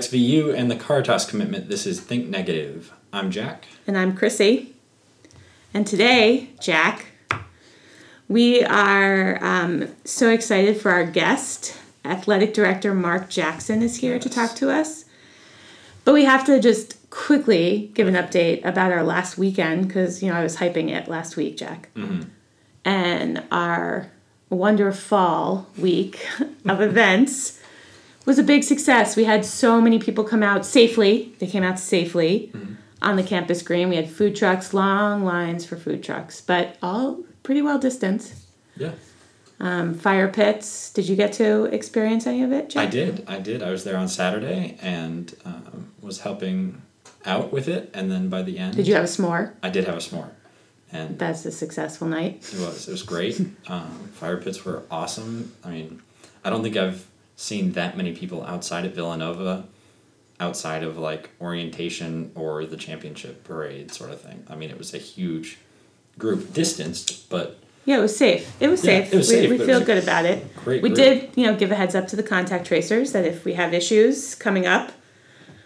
WXVU and the Caritas Commitment, this is Think Negative. I'm Jack. And I'm Chrissy. And today, Jack, we are um, so excited for our guest. Athletic Director Mark Jackson is here yes. to talk to us. But we have to just quickly give an update about our last weekend because, you know, I was hyping it last week, Jack. Mm-hmm. And our wonderful week of events was a big success. We had so many people come out safely. They came out safely mm-hmm. on the campus green. We had food trucks, long lines for food trucks, but all pretty well distanced. Yeah. Um, fire pits. Did you get to experience any of it? Jack? I did. I did. I was there on Saturday and um, was helping out with it. And then by the end, did you have a s'more? I did have a s'more. And that's a successful night. It was. It was great. um, fire pits were awesome. I mean, I don't think I've seen that many people outside of Villanova, outside of like orientation or the championship parade sort of thing. I mean, it was a huge group, distanced, but yeah, it was safe. It was yeah, safe. It was we, safe, we feel good about it. Great. We did, you know, give a heads up to the contact tracers that if we have issues coming up,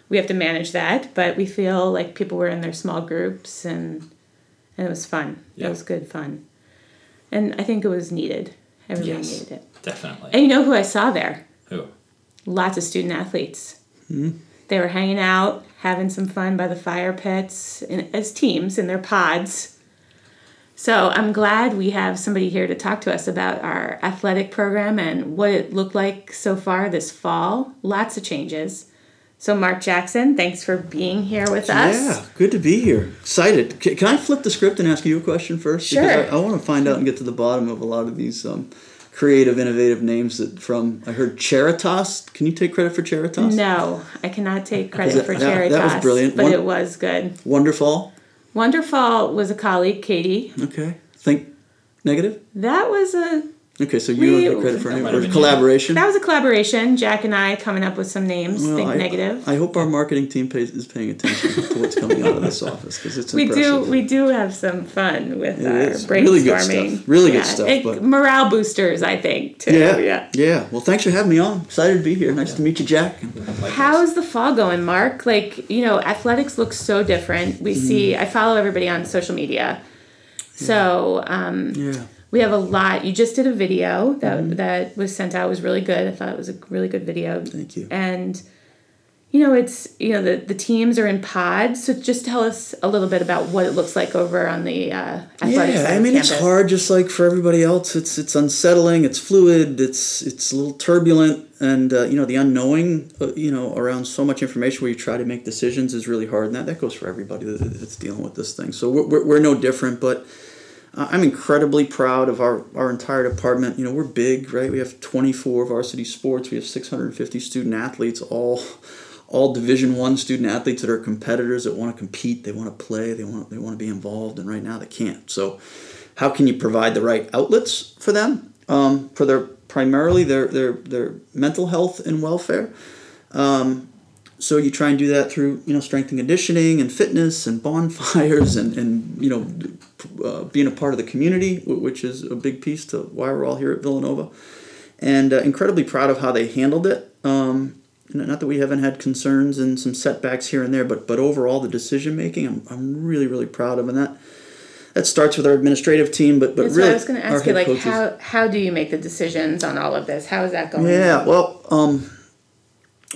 we have to manage that. But we feel like people were in their small groups and and it was fun. Yeah. It was good fun, and I think it was needed. Everybody yes, needed it. Definitely. And you know who I saw there? Who? Lots of student athletes. Mm-hmm. They were hanging out, having some fun by the fire pits in, as teams in their pods. So I'm glad we have somebody here to talk to us about our athletic program and what it looked like so far this fall. Lots of changes. So, Mark Jackson, thanks for being here with us. Yeah, good to be here. Excited. Can, can I flip the script and ask you a question first? Sure. Because I, I want to find out and get to the bottom of a lot of these um, creative, innovative names that from I heard Caritas. Can you take credit for Caritas? No, I cannot take credit for Caritas. That, was brilliant, but it was good. Wonderful. Wonderful was a colleague, Katie. Okay. Think negative. That was a Okay, so you we, don't get credit for any collaboration. That was a collaboration. Jack and I coming up with some names. Well, think I, negative. I hope our marketing team pays, is paying attention to what's coming out of this office because it's we impressive. do we do have some fun with it our is. brainstorming. Really good stuff. Really yeah. good stuff. It, morale boosters, I think. Too. Yeah, yeah, yeah. Well, thanks for having me on. Excited to be here. Nice yeah. to meet you, Jack. How's the fall going, Mark? Like you know, athletics looks so different. We mm. see. I follow everybody on social media. So um, yeah we have a lot. You just did a video that mm-hmm. that was sent out. It was really good. I thought it was a really good video. Thank you. And you know, it's you know the the teams are in pods. So just tell us a little bit about what it looks like over on the uh, athletic yeah, side. I mean, it's hard, just like for everybody else. It's it's unsettling. It's fluid. It's it's a little turbulent, and uh, you know the unknowing. Uh, you know, around so much information where you try to make decisions is really hard, and that that goes for everybody that's dealing with this thing. So we're we're, we're no different, but I'm incredibly proud of our, our entire department. You know, we're big, right? We have 24 varsity sports. We have 650 student athletes, all all Division One student athletes that are competitors that want to compete, they want to play, they want they want to be involved, and right now they can't. So, how can you provide the right outlets for them um, for their primarily their their their mental health and welfare? Um, so you try and do that through you know strength and conditioning and fitness and bonfires and and you know uh, being a part of the community, which is a big piece to why we're all here at Villanova, and uh, incredibly proud of how they handled it. Um, not that we haven't had concerns and some setbacks here and there, but but overall the decision making, I'm, I'm really really proud of, and that that starts with our administrative team. But but That's really, I was going to ask you, like coaches. how how do you make the decisions on all of this? How is that going? Yeah, well. Um,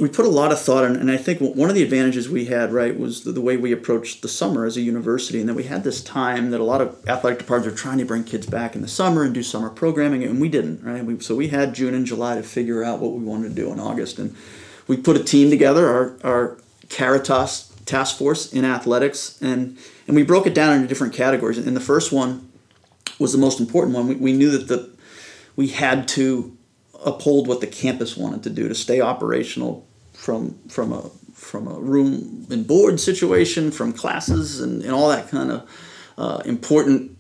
we put a lot of thought in, and I think one of the advantages we had, right, was the, the, way we approached the summer as a university, and then we had this time that a lot of athletic departments are trying to bring kids back in the summer and do summer programming, and we didn't, right? We, so we had June and July to figure out what we wanted to do in August, and we put a team together, our, our Caritas task force in athletics, and and we broke it down into different categories. And the first one was the most important one. We, we knew that the we had to uphold what the campus wanted to do to stay operational from from a from a room and board situation, from classes and, and all that kind of uh, important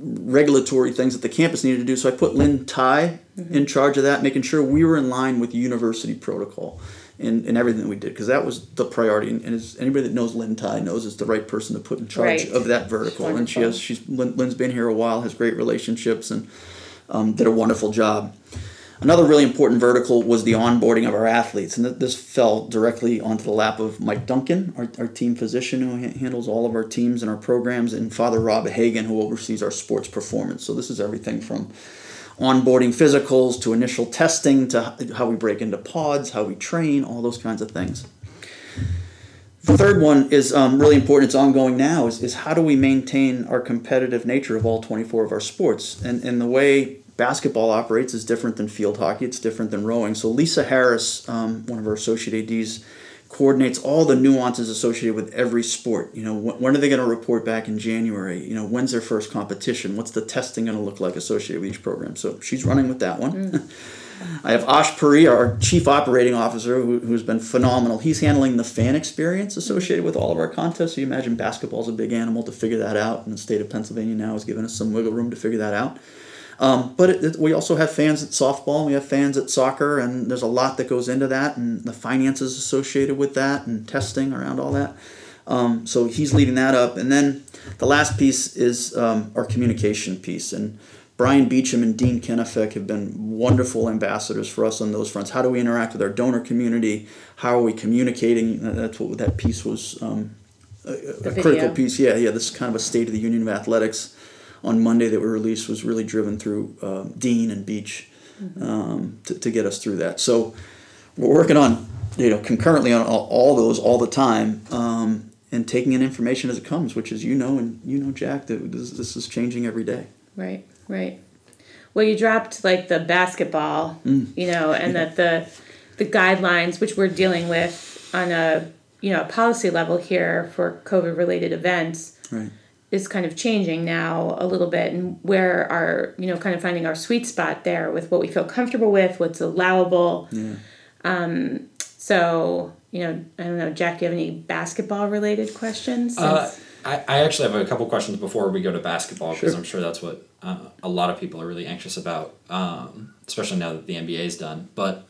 regulatory things that the campus needed to do. So I put Lynn Ty mm-hmm. in charge of that, making sure we were in line with university protocol and, in everything that we did, because that was the priority. And, and anybody that knows Lynn Ty knows it's the right person to put in charge right. of that vertical. And she has she's Lynn, has been here a while, has great relationships, and um, did a wonderful job. Another really important vertical was the onboarding of our athletes, and this fell directly onto the lap of Mike Duncan, our, our team physician who ha- handles all of our teams and our programs, and Father Rob Hagen, who oversees our sports performance. So this is everything from onboarding physicals to initial testing to how we break into pods, how we train, all those kinds of things. The third one is um, really important. It's ongoing now. Is, is how do we maintain our competitive nature of all 24 of our sports? And, and the way basketball operates is different than field hockey. It's different than rowing. So Lisa Harris, um, one of our associate ads, coordinates all the nuances associated with every sport. You know, when, when are they going to report back in January? You know, when's their first competition? What's the testing going to look like associated with each program? So she's running with that one. Mm. I have Ash Puri, our chief operating officer, who, who's been phenomenal. He's handling the fan experience associated with all of our contests. So you imagine basketball's a big animal to figure that out, and the state of Pennsylvania now has given us some wiggle room to figure that out. Um, but it, it, we also have fans at softball, and we have fans at soccer, and there's a lot that goes into that, and the finances associated with that, and testing around all that. Um, so he's leading that up, and then the last piece is um, our communication piece, and Brian Beecham and Dean Kennefick have been wonderful ambassadors for us on those fronts. How do we interact with our donor community? How are we communicating? That's what that piece was. Um, a, a critical piece. Yeah, yeah. This is kind of a state of the union of athletics on Monday that we released was really driven through um, Dean and Beach mm-hmm. um, to, to get us through that. So we're working on, you know, concurrently on all, all those all the time um, and taking in information as it comes, which is, you know, and you know, Jack, that this, this is changing every day. Right, right. Well, you dropped like the basketball, mm. you know, and that the the guidelines which we're dealing with on a you know policy level here for COVID related events. Right is kind of changing now a little bit and where our you know kind of finding our sweet spot there with what we feel comfortable with what's allowable yeah. um, so you know i don't know jack do you have any basketball related questions uh, I, I actually have a couple questions before we go to basketball because sure. i'm sure that's what uh, a lot of people are really anxious about um, especially now that the nba is done but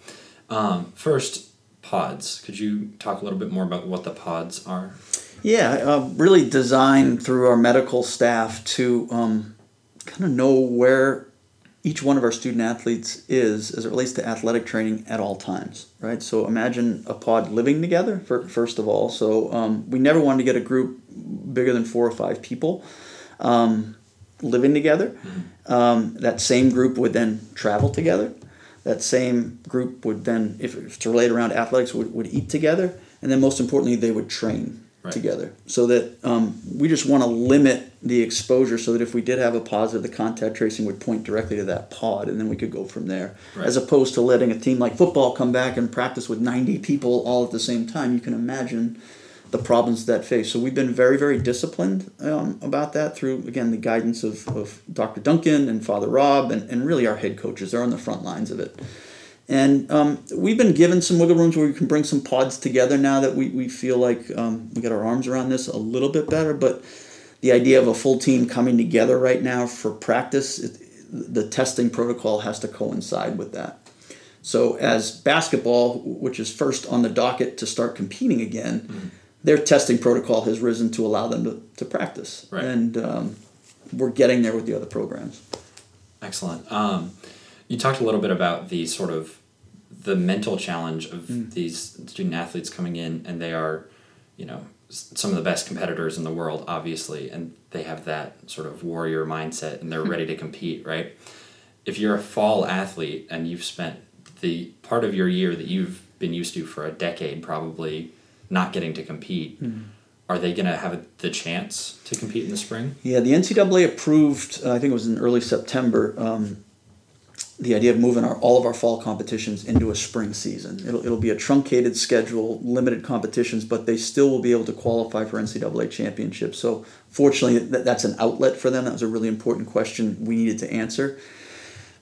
um, first pods could you talk a little bit more about what the pods are yeah, uh, really designed through our medical staff to um, kind of know where each one of our student athletes is as it relates to athletic training at all times, right? So imagine a pod living together, for, first of all. So um, we never wanted to get a group bigger than four or five people um, living together. Mm-hmm. Um, that same group would then travel together. That same group would then, if it's related around athletics, would, would eat together. And then most importantly, they would train right. together. So that um, we just want to limit the exposure so that if we did have a positive the contact tracing would point directly to that pod and then we could go from there. Right. as opposed to letting a team like football come back and practice with 90 people all at the same time you can imagine the problems that face. So we've been very very disciplined um, about that through again the guidance of, of dr duncan and father rob and, and really our head coaches. They're on the front lines of it and um, we've been given some wiggle rooms where we can bring some pods together now that we, we feel like um, we got our arms around this a little bit better. But the idea of a full team coming together right now for practice, it, the testing protocol has to coincide with that. So, as basketball, which is first on the docket to start competing again, mm-hmm. their testing protocol has risen to allow them to, to practice. Right. And um, we're getting there with the other programs. Excellent. Um, you talked a little bit about the sort of the mental challenge of mm. these student athletes coming in and they are you know some of the best competitors in the world obviously and they have that sort of warrior mindset and they're ready to compete right if you're a fall athlete and you've spent the part of your year that you've been used to for a decade probably not getting to compete mm. are they going to have the chance to compete in the spring yeah the ncaa approved uh, i think it was in early september um, the idea of moving our, all of our fall competitions into a spring season. It'll, it'll be a truncated schedule, limited competitions, but they still will be able to qualify for NCAA championships. So, fortunately, that, that's an outlet for them. That was a really important question we needed to answer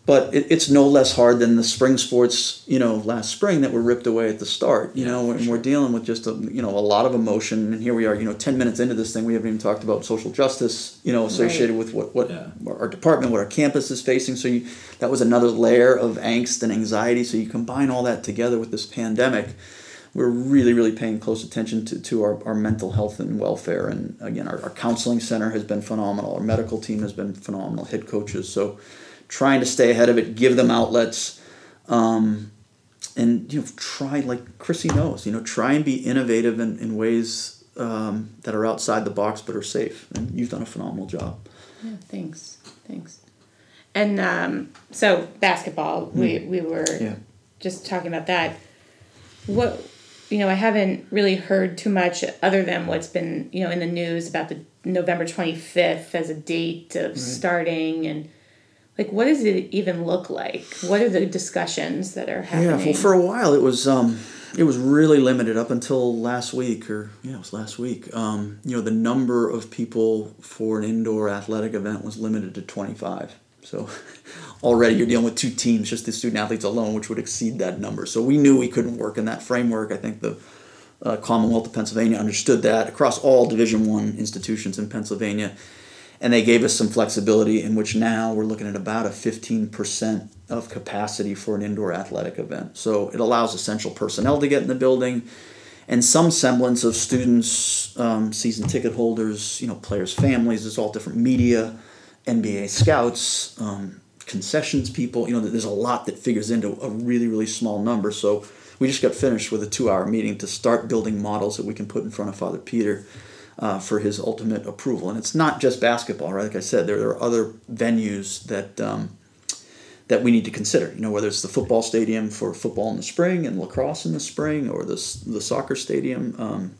but it, it's no less hard than the spring sports you know last spring that were ripped away at the start you yeah, know and sure. we're dealing with just a you know a lot of emotion. And here we are you know 10 minutes into this thing we haven't even talked about social justice you know associated right. with what what yeah. our department what our campus is facing. So you, that was another layer of angst and anxiety. So you combine all that together with this pandemic we're really really paying close attention to, to our, our mental health and welfare. And again our, our counseling center has been phenomenal. Our medical team has been phenomenal. Head coaches. So trying to stay ahead of it, give them outlets. Um, and you know, try like Chrissy knows, you know, try and be innovative in, in ways um, that are outside the box but are safe. And you've done a phenomenal job. Yeah, thanks, thanks. And um, so basketball, we we were Yeah. just talking about that. What you know, I haven't really heard too much other than what's been you know in the news about the November twenty fifth as a date of starting and like what does it even look like? What are the discussions that are happening? Yeah, well, for a while it was um, it was really limited up until last week, or yeah, it was last week. Um, you know, the number of people for an indoor athletic event was limited to twenty five. So already you're dealing with two teams, just the student athletes alone, which would exceed that number. So we knew we couldn't work in that framework. I think the uh, Commonwealth of Pennsylvania understood that across all Division One institutions in Pennsylvania and they gave us some flexibility in which now we're looking at about a 15% of capacity for an indoor athletic event. So it allows essential personnel to get in the building and some semblance of students um, season ticket holders you know players families it's all different media nba scouts um, concessions people you know there's a lot that figures into a really really small number. So we just got finished with a two hour meeting to start building models that we can put in front of father peter uh, for his ultimate approval. And it's not just basketball, right? Like I said, there, there are other venues that um, that we need to consider. You know, whether it's the football stadium for football in the spring and lacrosse in the spring, or the the soccer stadium, um,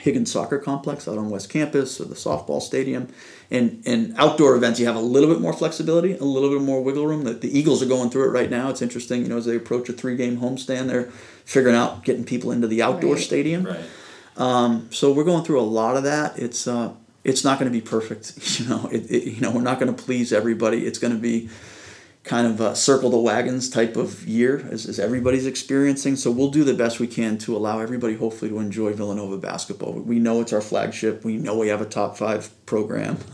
Higgins Soccer Complex out on West Campus, or the softball stadium. And and outdoor events, you have a little bit more flexibility, a little bit more wiggle room. The, the Eagles are going through it right now. It's interesting, you know, as they approach a three game homestand, they're figuring out getting people into the outdoor Right. stadium. Right. Um, so we're going through a lot of that. It's uh, it's not going to be perfect. You know, it, it, you know, we're not going to please everybody. It's going to be kind of a circle the wagons type of year as, as everybody's experiencing. So we'll do the best we can to allow everybody hopefully to enjoy Villanova basketball. We know it's our flagship. We know we have a top five program.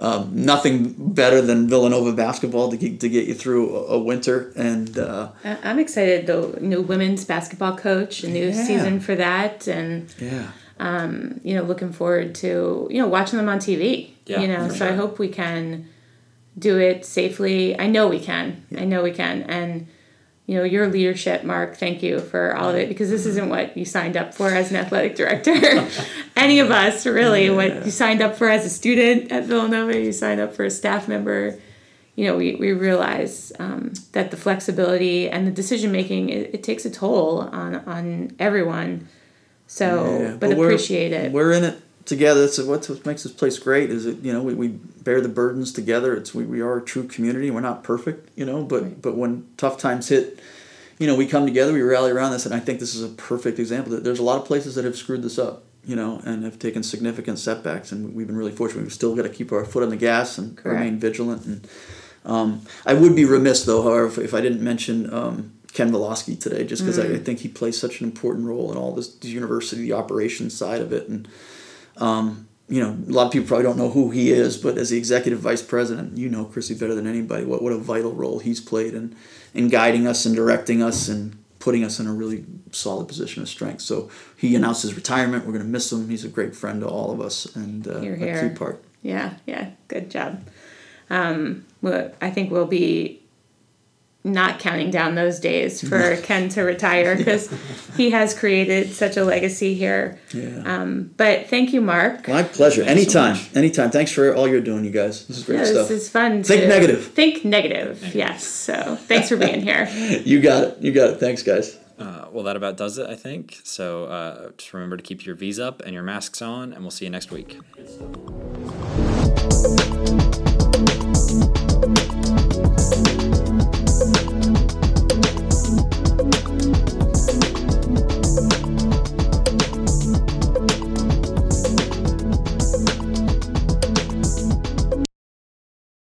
Um, nothing better than Villanova basketball to get, to get you through a, a winter and uh, I- I'm excited though. New women's basketball coach, a new Yeah. season for that, and yeah. you know, looking forward to you know watching them on TV. Yeah, you know, for so I hope we can do it safely. I know we can. I know we can, and you know, your leadership, Mark. Thank you for all of it because this isn't what you signed up for as an athletic director. Any of us, really, what you signed up for as a student at Villanova, you signed up for a staff member. You know, we, we realize um, that the flexibility and the decision making it, it takes a toll on on everyone. So, Yeah, but, we're- appreciate it. We're in it together. That's what what makes this place great. Is it you know we, we bear the burdens together. It's we, we are a true community. We're not perfect, you know, but Right. but when tough times hit, you know we come together. We rally around this, and I think this is a perfect example. That there's a lot of places that have screwed this up, you know, and have taken significant setbacks, and we've been really fortunate. We've still got to keep our foot on the gas and Correct. remain vigilant. And um, I would be remiss though, however, if, if I didn't mention. Um, Ken Valosky today, just because I, I think he plays such an important role in all this, this university, the operations side of it, and um, you know, a lot of people probably don't know who he is, but as the executive vice president, you know Chrissy better than anybody. What what a vital role he's played in in guiding us and directing us and putting us in a really solid position of strength. So he announced his retirement. We're going to miss him. He's a great friend to all of us and uh, Hear, a hear. key part. Yeah, yeah, good job. Um, well, I think we'll be not counting down those days for Ken to retire because he has created such a legacy here. Yeah. Um, but thank you, Mark. My pleasure. Thank you so Anytime. Anytime. Thanks for all you're doing, you guys. This is great Yeah, stuff. this is fun. Think to- negative. Think negative. Yes. So thanks for being here. you got it. You got it. Thanks, guys. Uh, well, that about does it, I think. So uh, just remember to keep your V's up and your masks on, and we'll see you next week.